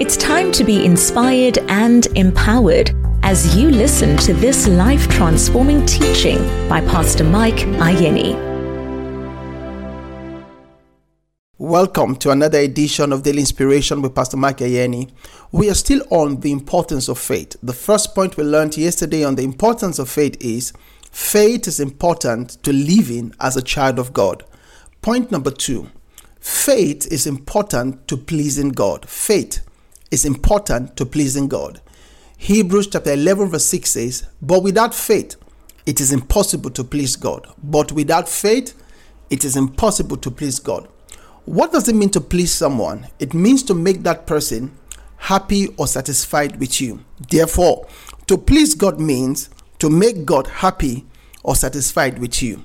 It's time to be inspired and empowered as you listen to this life transforming teaching by Pastor Mike Ayeni. Welcome to another edition of Daily Inspiration with Pastor Mike Ayeni. We are still on the importance of faith. The first point we learned yesterday on the importance of faith is faith is important to living as a child of God. Point number two faith is important to pleasing God. Faith is important to pleasing God. Hebrews chapter 11, verse 6 says, But without faith, it is impossible to please God. But without faith, it is impossible to please God. What does it mean to please someone? It means to make that person happy or satisfied with you. Therefore, to please God means to make God happy or satisfied with you.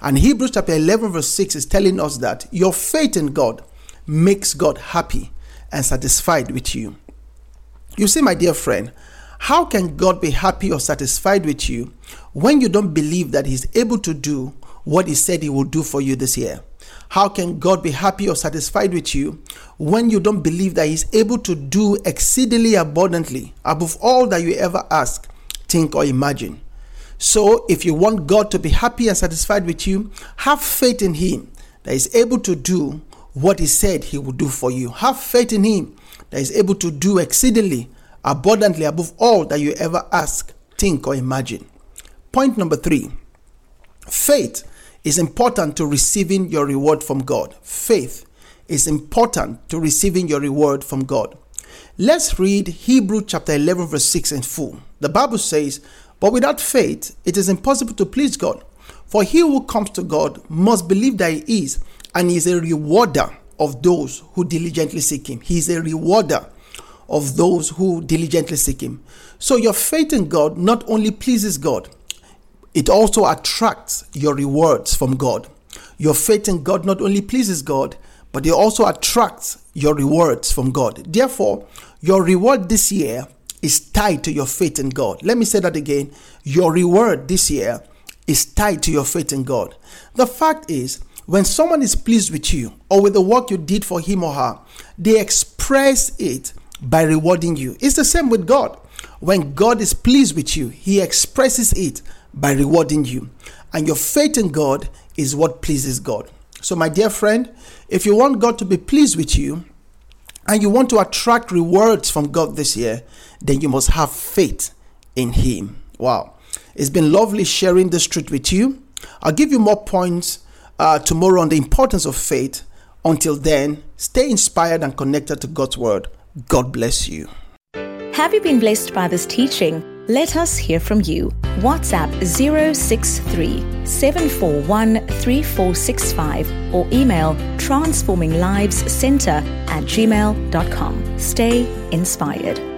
And Hebrews chapter 11, verse 6 is telling us that your faith in God makes God happy and satisfied with you. You see, my dear friend, how can God be happy or satisfied with you when you don't believe that He's able to do what He said He will do for you this year? How can God be happy or satisfied with you when you don't believe that He's able to do exceedingly abundantly above all that you ever ask, think, or imagine? So, if you want God to be happy and satisfied with you, have faith in Him that He's able to do what He said He will do for you. Have faith in Him that is able to do exceedingly abundantly above all that you ever ask, think, or imagine. Point number three faith is important to receiving your reward from God. Faith is important to receiving your reward from God. Let's read Hebrew chapter 11, verse 6 in full. The Bible says, But without faith, it is impossible to please God. For he who comes to God must believe that he is, and he is a rewarder of those who diligently seek him. He is a rewarder of those who diligently seek him. So your faith in God not only pleases God, it also attracts your rewards from God. Your faith in God not only pleases God, but it also attracts your rewards from God. Therefore, your reward this year is tied to your faith in God. Let me say that again. Your reward this year is tied to your faith in God. The fact is, when someone is pleased with you or with the work you did for him or her, they express it by rewarding you. It's the same with God. When God is pleased with you, he expresses it by rewarding you. And your faith in God is what pleases God. So, my dear friend, if you want God to be pleased with you and you want to attract rewards from God this year, then you must have faith in Him. Wow. It's been lovely sharing this truth with you. I'll give you more points uh, tomorrow on the importance of faith. Until then, stay inspired and connected to God's Word. God bless you. Have you been blessed by this teaching? Let us hear from you. WhatsApp 063 741 3465 or email transforminglivescenter at gmail.com. Stay inspired.